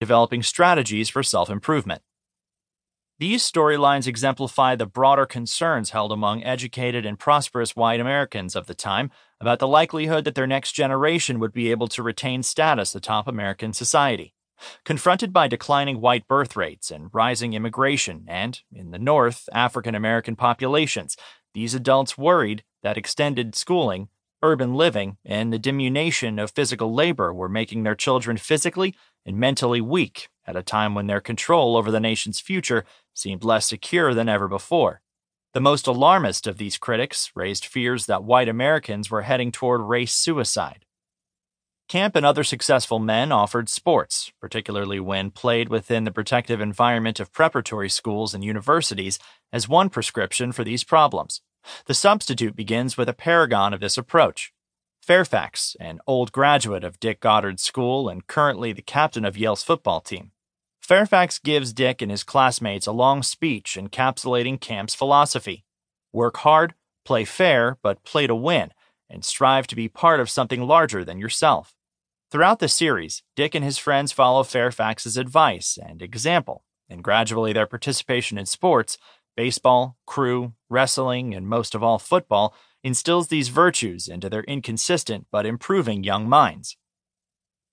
developing strategies for self improvement. These storylines exemplify the broader concerns held among educated and prosperous white Americans of the time about the likelihood that their next generation would be able to retain status atop American society. Confronted by declining white birth rates and rising immigration, and, in the North, African American populations, these adults worried that extended schooling, urban living, and the diminution of physical labor were making their children physically and mentally weak at a time when their control over the nation's future seemed less secure than ever before. The most alarmist of these critics raised fears that white Americans were heading toward race suicide. Camp and other successful men offered sports, particularly when played within the protective environment of preparatory schools and universities, as one prescription for these problems. The substitute begins with a paragon of this approach. Fairfax, an old graduate of Dick Goddard's school and currently the captain of Yale's football team. Fairfax gives Dick and his classmates a long speech encapsulating Camp's philosophy work hard, play fair, but play to win, and strive to be part of something larger than yourself. Throughout the series, Dick and his friends follow Fairfax's advice and example, and gradually their participation in sports baseball, crew, wrestling, and most of all football instills these virtues into their inconsistent but improving young minds.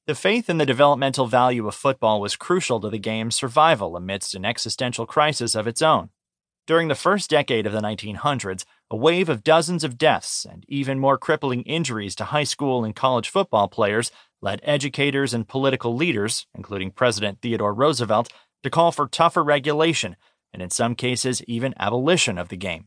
The faith in the developmental value of football was crucial to the game's survival amidst an existential crisis of its own. During the first decade of the 1900s, a wave of dozens of deaths and even more crippling injuries to high school and college football players led educators and political leaders, including President Theodore Roosevelt, to call for tougher regulation and, in some cases, even abolition of the game.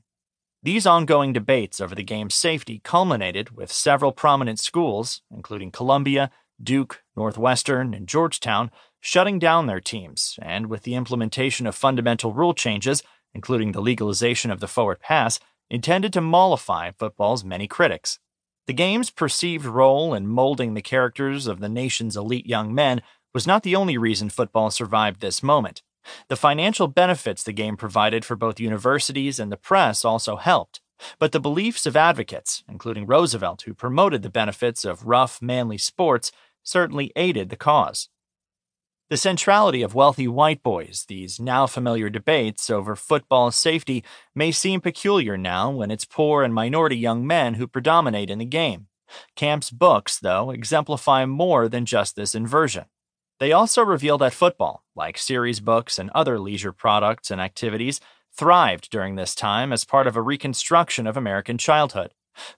These ongoing debates over the game's safety culminated with several prominent schools, including Columbia, Duke, Northwestern, and Georgetown shutting down their teams, and with the implementation of fundamental rule changes, including the legalization of the forward pass, intended to mollify football's many critics. The game's perceived role in molding the characters of the nation's elite young men was not the only reason football survived this moment. The financial benefits the game provided for both universities and the press also helped. But the beliefs of advocates, including Roosevelt, who promoted the benefits of rough, manly sports, certainly aided the cause. The centrality of wealthy white boys, these now familiar debates over football safety, may seem peculiar now when it's poor and minority young men who predominate in the game. Camp's books, though, exemplify more than just this inversion. They also reveal that football, like series books and other leisure products and activities, thrived during this time as part of a reconstruction of American childhood.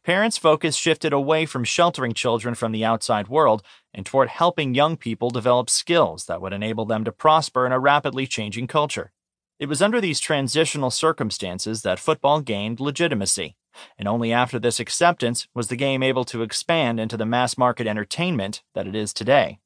Parents' focus shifted away from sheltering children from the outside world and toward helping young people develop skills that would enable them to prosper in a rapidly changing culture. It was under these transitional circumstances that football gained legitimacy, and only after this acceptance was the game able to expand into the mass market entertainment that it is today.